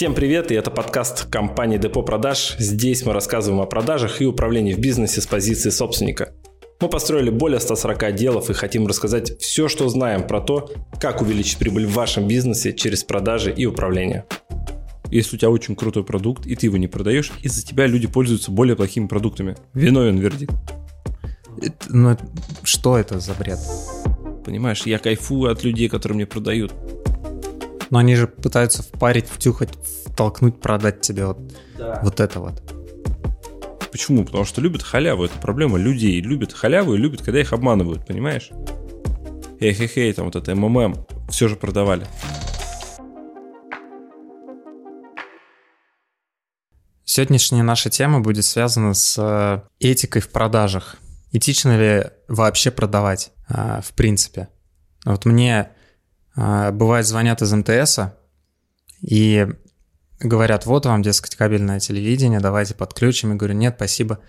Всем привет, и это подкаст компании Депо Продаж. Здесь мы рассказываем о продажах и управлении в бизнесе с позиции собственника. Мы построили более 140 отделов и хотим рассказать все, что знаем про то, как увеличить прибыль в вашем бизнесе через продажи и управление. Если у тебя очень крутой продукт, и ты его не продаешь, из-за тебя люди пользуются более плохими продуктами. Виновен вердикт. Ну, что это за бред? Понимаешь, я кайфую от людей, которые мне продают. Но они же пытаются впарить, втюхать, втолкнуть, продать тебе вот, да. вот это вот. Почему? Потому что любят халяву. Это проблема людей. Любят халяву и любят, когда их обманывают, понимаешь? Эй-хей-хей, там вот это МММ. Все же продавали. Сегодняшняя наша тема будет связана с э, этикой в продажах. Этично ли вообще продавать, э, в принципе? Вот мне бывает, звонят из МТС и говорят, вот вам, дескать, кабельное телевидение, давайте подключим. Я говорю, нет, спасибо.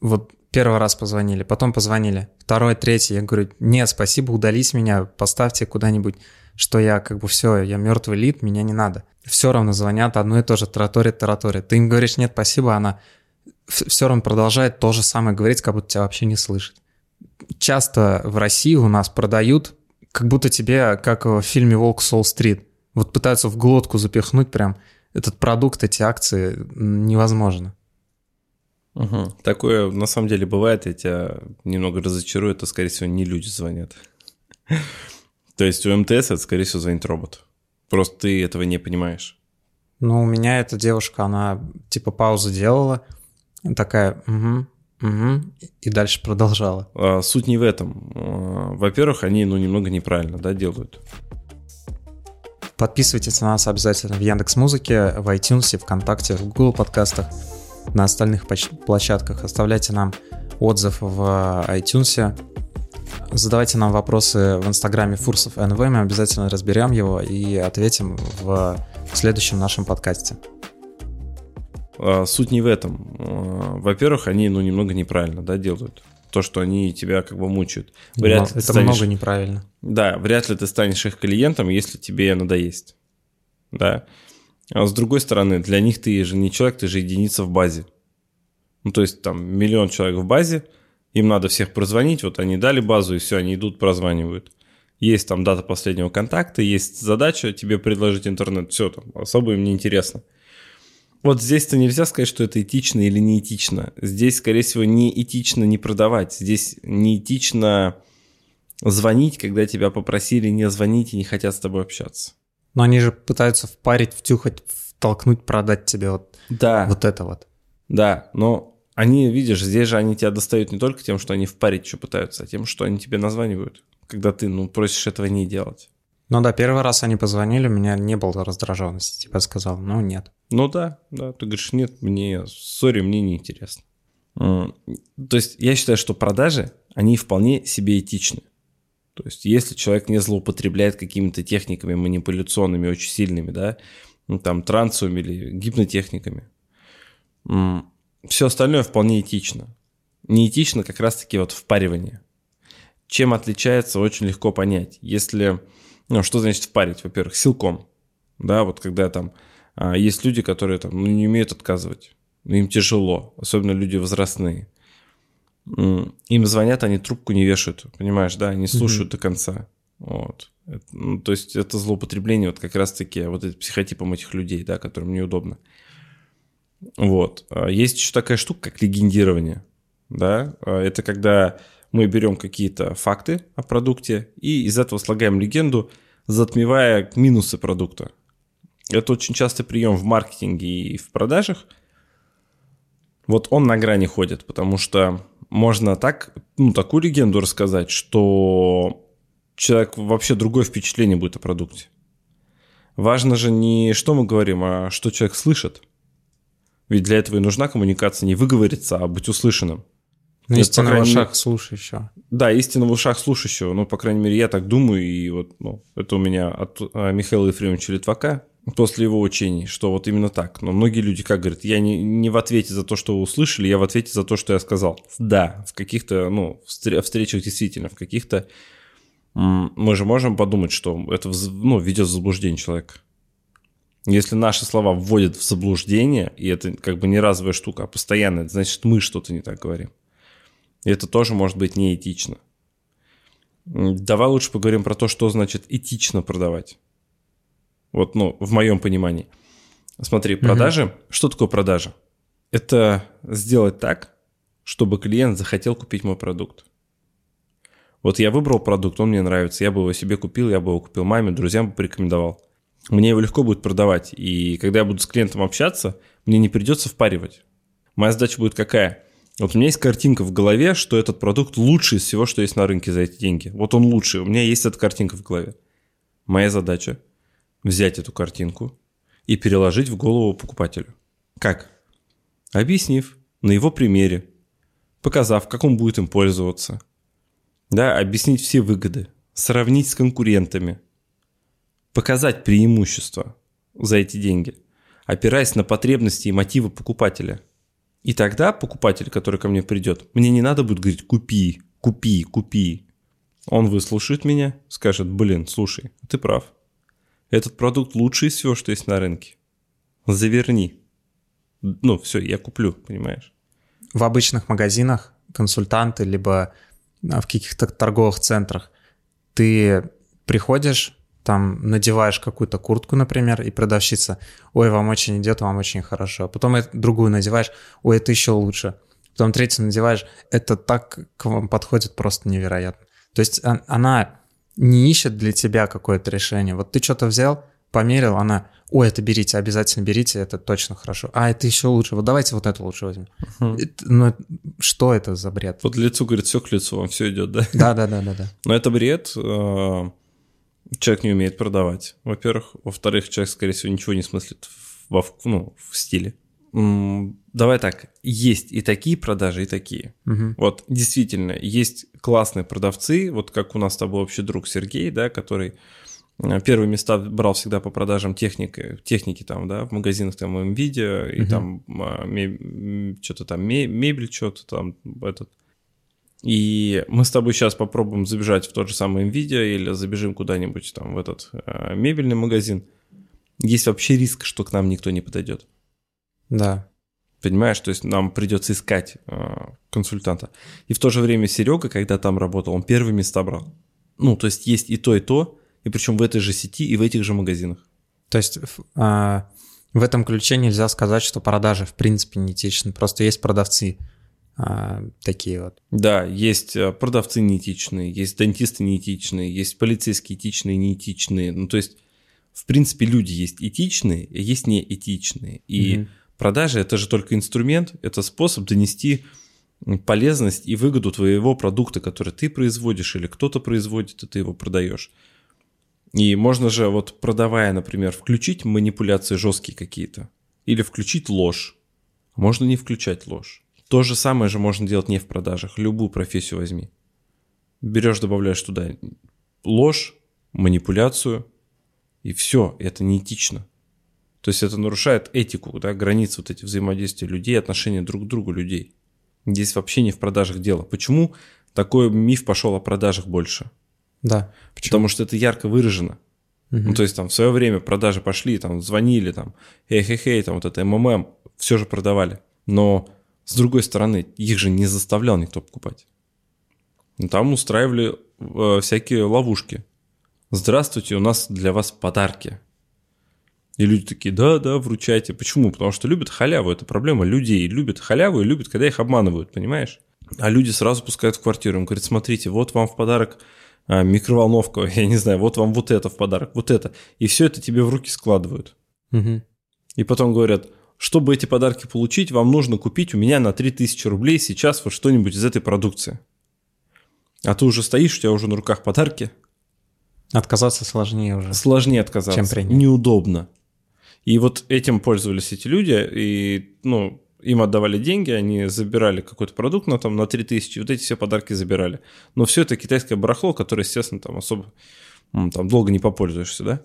Вот первый раз позвонили, потом позвонили, второй, третий. Я говорю, нет, спасибо, удались меня, поставьте куда-нибудь, что я как бы все, я мертвый лид, меня не надо. Все равно звонят, одно и то же, тараторит, тараторит. Ты им говоришь, нет, спасибо, она все равно продолжает то же самое говорить, как будто тебя вообще не слышит. Часто в России у нас продают как будто тебе, как в фильме «Волк Солл-стрит», вот пытаются в глотку запихнуть прям этот продукт, эти акции невозможно. Угу. Такое на самом деле бывает, я тебя немного разочарую, это, скорее всего, не люди звонят. То есть у МТС это, скорее всего, звонит робот. Просто ты этого не понимаешь. Ну, у меня эта девушка, она типа паузу делала, такая, угу, Угу. И дальше продолжала. А, суть не в этом. А, во-первых, они ну, немного неправильно да, делают. Подписывайтесь на нас обязательно в Яндекс Музыке, в iTunes, ВКонтакте, в Google подкастах, на остальных площадках. Оставляйте нам отзыв в iTunes. Задавайте нам вопросы в инстаграме Фурсов НВ, мы обязательно разберем его и ответим в следующем нашем подкасте. А, суть не в этом. А, во-первых, они ну, немного неправильно да, делают. То, что они тебя как бы мучают. Вряд это станешь... много неправильно. Да, вряд ли ты станешь их клиентом, если тебе надоест. Да. А с другой стороны, для них ты же не человек, ты же единица в базе. Ну, то есть там миллион человек в базе, им надо всех прозвонить, вот они дали базу, и все, они идут, прозванивают. Есть там дата последнего контакта, есть задача тебе предложить интернет, все там, особо им не интересно. Вот здесь-то нельзя сказать, что это этично или не этично. Здесь, скорее всего, не этично не продавать. Здесь не этично звонить, когда тебя попросили не звонить и не хотят с тобой общаться. Но они же пытаются впарить, втюхать, втолкнуть, продать тебе вот, да. вот это вот. Да, но они, видишь, здесь же они тебя достают не только тем, что они впарить что пытаются, а тем, что они тебе названивают, когда ты, ну, просишь этого не делать. Ну да, первый раз они позвонили, у меня не было раздраженности, типа сказал, ну нет. Ну да, да, ты говоришь, нет, мне, сори, мне не интересно. То есть я считаю, что продажи, они вполне себе этичны. То есть если человек не злоупотребляет какими-то техниками манипуляционными, очень сильными, да, ну, там трансовыми или гипнотехниками, все остальное вполне этично. Неэтично как раз-таки вот впаривание. Чем отличается, очень легко понять. Если ну, что значит впарить? Во-первых, силком. Да, вот когда там а, есть люди, которые там ну, не умеют отказывать. Ну, им тяжело, особенно люди возрастные. Им звонят, они трубку не вешают, понимаешь, да, они слушают mm до конца. Вот. Это, ну, то есть это злоупотребление вот как раз-таки вот этим психотипом этих людей, да, которым неудобно. Вот. А есть еще такая штука, как легендирование. Да? А, это когда мы берем какие-то факты о продукте и из этого слагаем легенду, затмевая минусы продукта. Это очень частый прием в маркетинге и в продажах. Вот он на грани ходит, потому что можно так, ну, такую легенду рассказать, что человек вообще другое впечатление будет о продукте. Важно же не что мы говорим, а что человек слышит. Ведь для этого и нужна коммуникация, не выговориться, а быть услышанным. Ну, истина в ушах слушающего. Да, истина в ушах слушающего. Ну, по крайней мере, я так думаю. И вот ну, это у меня от а, Михаила Ефремовича Литвака после его учений, что вот именно так. Но многие люди как говорят, я не, не в ответе за то, что вы услышали, я в ответе за то, что я сказал. Да, в каких-то, ну, встречах действительно, в каких-то мы же можем подумать, что это ну, ведет в заблуждение человека. Если наши слова вводят в заблуждение, и это как бы не разовая штука, а постоянно, это значит, мы что-то не так говорим. И это тоже может быть неэтично. Давай лучше поговорим про то, что значит этично продавать. Вот, ну, в моем понимании. Смотри, продажи. Угу. Что такое продажа? Это сделать так, чтобы клиент захотел купить мой продукт. Вот я выбрал продукт, он мне нравится, я бы его себе купил, я бы его купил маме, друзьям бы порекомендовал мне его легко будет продавать. И когда я буду с клиентом общаться, мне не придется впаривать. Моя задача будет какая? Вот у меня есть картинка в голове, что этот продукт лучший из всего, что есть на рынке за эти деньги. Вот он лучший. У меня есть эта картинка в голове. Моя задача взять эту картинку и переложить в голову покупателю. Как? Объяснив на его примере, показав, как он будет им пользоваться. Да, объяснить все выгоды, сравнить с конкурентами – показать преимущество за эти деньги, опираясь на потребности и мотивы покупателя. И тогда покупатель, который ко мне придет, мне не надо будет говорить «купи, купи, купи». Он выслушает меня, скажет «блин, слушай, ты прав. Этот продукт лучший из всего, что есть на рынке. Заверни». Ну, все, я куплю, понимаешь? В обычных магазинах консультанты, либо а, в каких-то торговых центрах ты приходишь, там надеваешь какую-то куртку, например, и продавщица, ой, вам очень идет, вам очень хорошо. Потом другую надеваешь, ой, это еще лучше. Потом третью надеваешь, это так к вам подходит просто невероятно. То есть она не ищет для тебя какое-то решение. Вот ты что-то взял, померил, она, ой, это берите, обязательно берите, это точно хорошо. А это еще лучше, вот давайте вот это лучше возьмем. Uh-huh. Ну, что это за бред? Вот лицу, говорит, все к лицу, вам все идет, да? Да, да, да, да, да. Но это бред, э, человек не умеет продавать, во-первых. Во-вторых, человек, скорее всего, ничего не смыслит во, ну, в стиле. Давай так, есть и такие продажи, и такие. Угу. Вот действительно, есть классные продавцы, вот как у нас с тобой общий друг Сергей, да, который э, первые места брал всегда по продажам техники, техники там, да, в магазинах там NVIDIA, и угу. там а, что-то там мебель, что-то там этот и мы с тобой сейчас попробуем забежать в тот же самый NVIDIA или забежим куда-нибудь там в этот э, мебельный магазин. Есть вообще риск, что к нам никто не подойдет. Да. Понимаешь, то есть нам придется искать э, консультанта. И в то же время Серега, когда там работал, он первые места брал. Ну, то есть есть и то, и то, и причем в этой же сети и в этих же магазинах. То есть а, в этом ключе нельзя сказать, что продажи в принципе не этичны. Просто есть продавцы, а, такие вот. Да, есть э, продавцы неэтичные, есть дантисты неэтичные, есть полицейские этичные, неэтичные. Ну, то есть, в принципе, люди есть этичные, а есть неэтичные. И угу. продажи это же только инструмент, это способ донести полезность и выгоду твоего продукта, который ты производишь или кто-то производит, и ты его продаешь. И можно же, вот продавая, например, включить манипуляции жесткие какие-то, или включить ложь. Можно не включать ложь. То же самое же можно делать не в продажах. Любую профессию возьми. Берешь, добавляешь туда ложь, манипуляцию, и все, это неэтично. То есть это нарушает этику, да, границы вот эти взаимодействия людей, отношения друг к другу людей. Здесь вообще не в продажах дело. Почему такой миф пошел о продажах больше? Да. Почему? Потому что это ярко выражено. Угу. Ну, то есть там в свое время продажи пошли, там звонили, там, эй-хей-хей, там вот это МММ, все же продавали. Но с другой стороны, их же не заставлял никто покупать. Там устраивали э, всякие ловушки. Здравствуйте, у нас для вас подарки. И люди такие, да, да, вручайте. Почему? Потому что любят халяву. Это проблема людей. Любят халяву и любят, когда их обманывают, понимаешь? А люди сразу пускают в квартиру. Им говорят, смотрите, вот вам в подарок а, микроволновка, я не знаю, вот вам вот это в подарок, вот это. И все это тебе в руки складывают. Угу. И потом говорят, чтобы эти подарки получить, вам нужно купить у меня на 3000 рублей сейчас вот что-нибудь из этой продукции. А ты уже стоишь, у тебя уже на руках подарки. Отказаться сложнее уже. Сложнее отказаться. Чем принять. Неудобно. И вот этим пользовались эти люди, и, ну, им отдавали деньги, они забирали какой-то продукт на, там, на 3000, вот эти все подарки забирали. Но все это китайское барахло, которое, естественно, там особо там долго не попользуешься, да?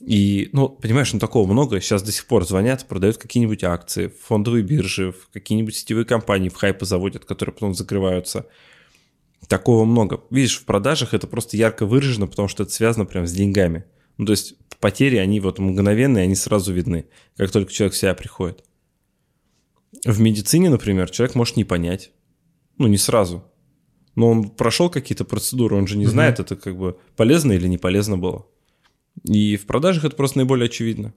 И, ну, понимаешь, ну такого много. Сейчас до сих пор звонят, продают какие-нибудь акции, фондовые биржи, в какие-нибудь сетевые компании в хайпы заводят, которые потом закрываются. Такого много. Видишь, в продажах это просто ярко выражено, потому что это связано прям с деньгами. Ну, то есть потери, они вот мгновенные, они сразу видны, как только человек в себя приходит. В медицине, например, человек может не понять. Ну, не сразу. Но он прошел какие-то процедуры, он же не знает, это как бы полезно или не полезно было. И в продажах это просто наиболее очевидно.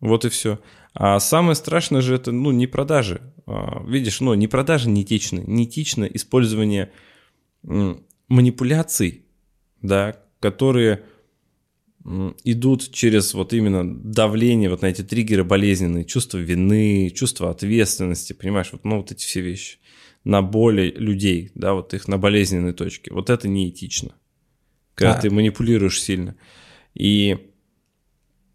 Вот и все. А самое страшное же это, ну, не продажи. А, видишь, ну, не продажи неэтичны. Неэтично использование манипуляций, да, которые идут через вот именно давление вот на эти триггеры болезненные, чувство вины, чувство ответственности, понимаешь, вот, ну, вот эти все вещи на боли людей, да, вот их на болезненной точке. Вот это неэтично, когда а. ты манипулируешь сильно. И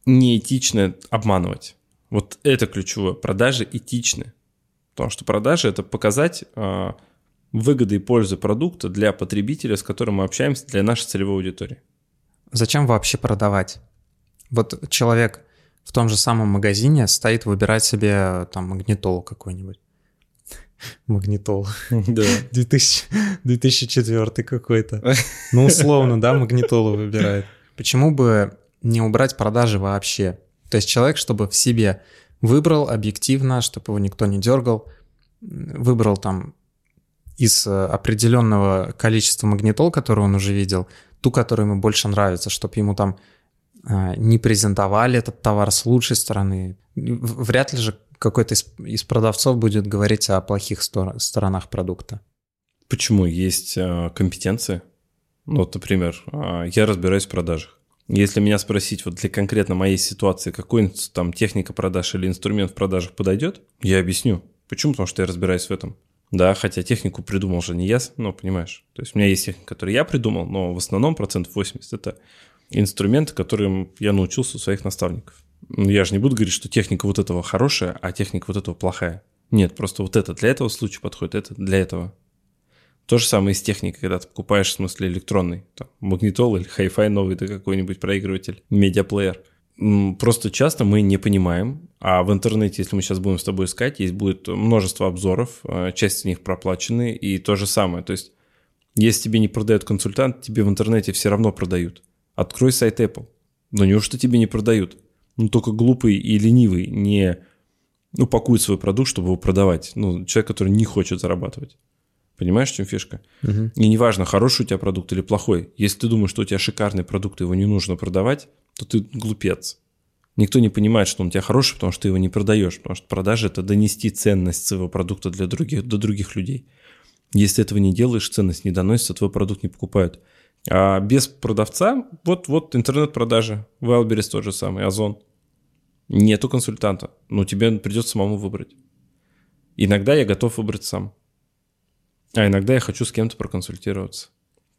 неэтично обманывать. Вот это ключевое. Продажи этичны. Потому что продажи – это показать э, выгоды и пользы продукта для потребителя, с которым мы общаемся, для нашей целевой аудитории. Зачем вообще продавать? Вот человек в том же самом магазине стоит выбирать себе там магнитолу какой-нибудь. Магнитол. Да. 2000, 2004 какой-то. Ну, условно, да, магнитолу выбирает. Почему бы не убрать продажи вообще? То есть человек, чтобы в себе выбрал объективно, чтобы его никто не дергал, выбрал там из э, определенного количества магнитол, которые он уже видел, ту, которая ему больше нравится, чтобы ему там э, не презентовали этот товар с лучшей стороны. Вряд ли же какой-то из, из продавцов будет говорить о плохих стор- сторонах продукта. Почему? Есть э, компетенции. Ну, вот, например, э, я разбираюсь в продажах. Если меня спросить вот для конкретно моей ситуации, какой там техника продаж или инструмент в продажах подойдет, я объясню. Почему? Потому что я разбираюсь в этом. Да, хотя технику придумал же не я, ну, понимаешь. То есть у меня есть техника, которую я придумал, но в основном процентов 80 это инструменты, которым я научился у своих наставников. Ну, я же не буду говорить, что техника вот этого хорошая, а техника вот этого плохая. Нет, просто вот это для этого случая подходит, это для этого. То же самое с техникой, когда ты покупаешь, в смысле, электронный, там, магнитол или хай-фай новый, да какой-нибудь проигрыватель, медиаплеер. Просто часто мы не понимаем, а в интернете, если мы сейчас будем с тобой искать, есть будет множество обзоров, э, часть из них проплачены, и то же самое. То есть, если тебе не продает консультант, тебе в интернете все равно продают. Открой сайт Apple. Но неужто тебе не продают? Ну, только глупый и ленивый не упакует свой продукт, чтобы его продавать. Ну, человек, который не хочет зарабатывать. Понимаешь, в чем фишка? Угу. И неважно, хороший у тебя продукт или плохой. Если ты думаешь, что у тебя шикарный продукт, его не нужно продавать, то ты глупец. Никто не понимает, что он у тебя хороший, потому что ты его не продаешь. Потому что продажа – это донести ценность своего продукта для других, до других людей. Если этого не делаешь, ценность не доносится, твой продукт не покупают. А без продавца, вот, вот интернет-продажи, Wildberries тот же самый, Озон. Нету консультанта, но тебе придется самому выбрать. Иногда я готов выбрать сам. А иногда я хочу с кем-то проконсультироваться.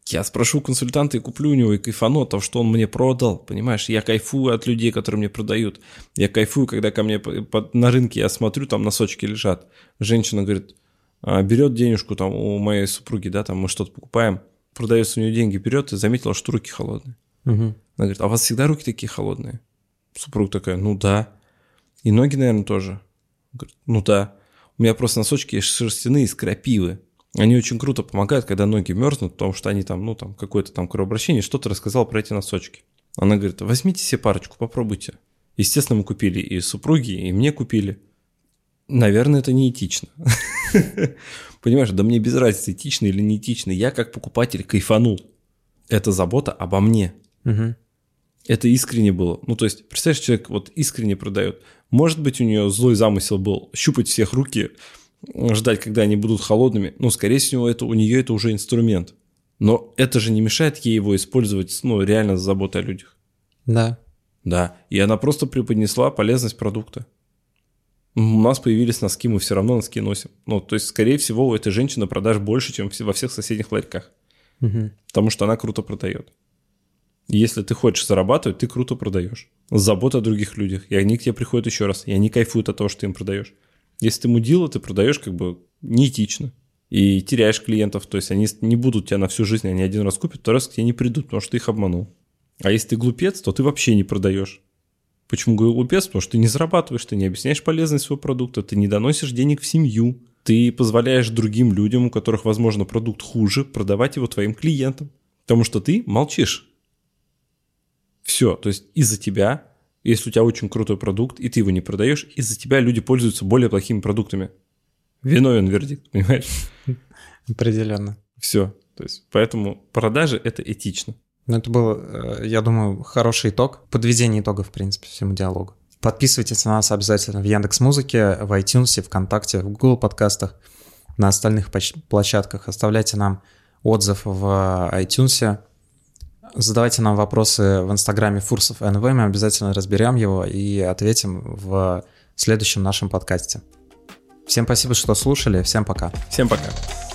Я спрошу консультанта и куплю у него и кайфану от того, что он мне продал. Понимаешь, я кайфую от людей, которые мне продают. Я кайфую, когда ко мне на рынке я смотрю, там носочки лежат. Женщина говорит, «А, берет денежку там у моей супруги, да, там мы что-то покупаем, продается у нее деньги, берет и заметила, что руки холодные. Угу. Она говорит, а у вас всегда руки такие холодные? Супруга такая, ну да. И ноги, наверное, тоже. Говорит, ну да. У меня просто носочки шерстяные из крапивы. Они очень круто помогают, когда ноги мерзнут, потому что они там, ну, там, какое-то там кровообращение, что-то рассказал про эти носочки. Она говорит, возьмите себе парочку, попробуйте. Естественно, мы купили и супруги, и мне купили. Наверное, это неэтично. Понимаешь, да мне без разницы, этично или неэтично. Я как покупатель кайфанул. Это забота обо мне. Это искренне было. Ну, то есть, представляешь, человек вот искренне продает. Может быть, у нее злой замысел был щупать всех руки, ждать, когда они будут холодными. Ну, скорее всего, это, у нее это уже инструмент. Но это же не мешает ей его использовать, ну, реально с заботой о людях. Да. Да. И она просто преподнесла полезность продукта. У нас появились носки, мы все равно носки носим. Ну, то есть, скорее всего, у этой женщины продаж больше, чем во всех соседних ларьках. Угу. Потому что она круто продает. Если ты хочешь зарабатывать, ты круто продаешь. Забота о других людях. И они к тебе приходят еще раз. И они кайфуют от того, что ты им продаешь. Если ты мудила, ты продаешь как бы неэтично. И теряешь клиентов. То есть они не будут тебя на всю жизнь, они один раз купят, второй раз к тебе не придут, потому что ты их обманул. А если ты глупец, то ты вообще не продаешь. Почему говорю глупец? Потому что ты не зарабатываешь, ты не объясняешь полезность своего продукта, ты не доносишь денег в семью, ты позволяешь другим людям, у которых, возможно, продукт хуже, продавать его твоим клиентам. Потому что ты молчишь. Все, то есть из-за тебя, если у тебя очень крутой продукт, и ты его не продаешь, из-за тебя люди пользуются более плохими продуктами. Виновен вердикт, понимаешь? Определенно. Все. То есть, поэтому продажи это этично. Ну, это был, э, я думаю, хороший итог, подведение итога, в принципе, всему диалогу. Подписывайтесь на нас обязательно в Яндекс Музыке, в iTunes, ВКонтакте, в Google подкастах, на остальных площадках. Оставляйте нам отзыв в iTunes. Задавайте нам вопросы в инстаграме Фурсов НВ, мы обязательно разберем его и ответим в следующем нашем подкасте. Всем спасибо, что слушали, всем пока. Всем пока.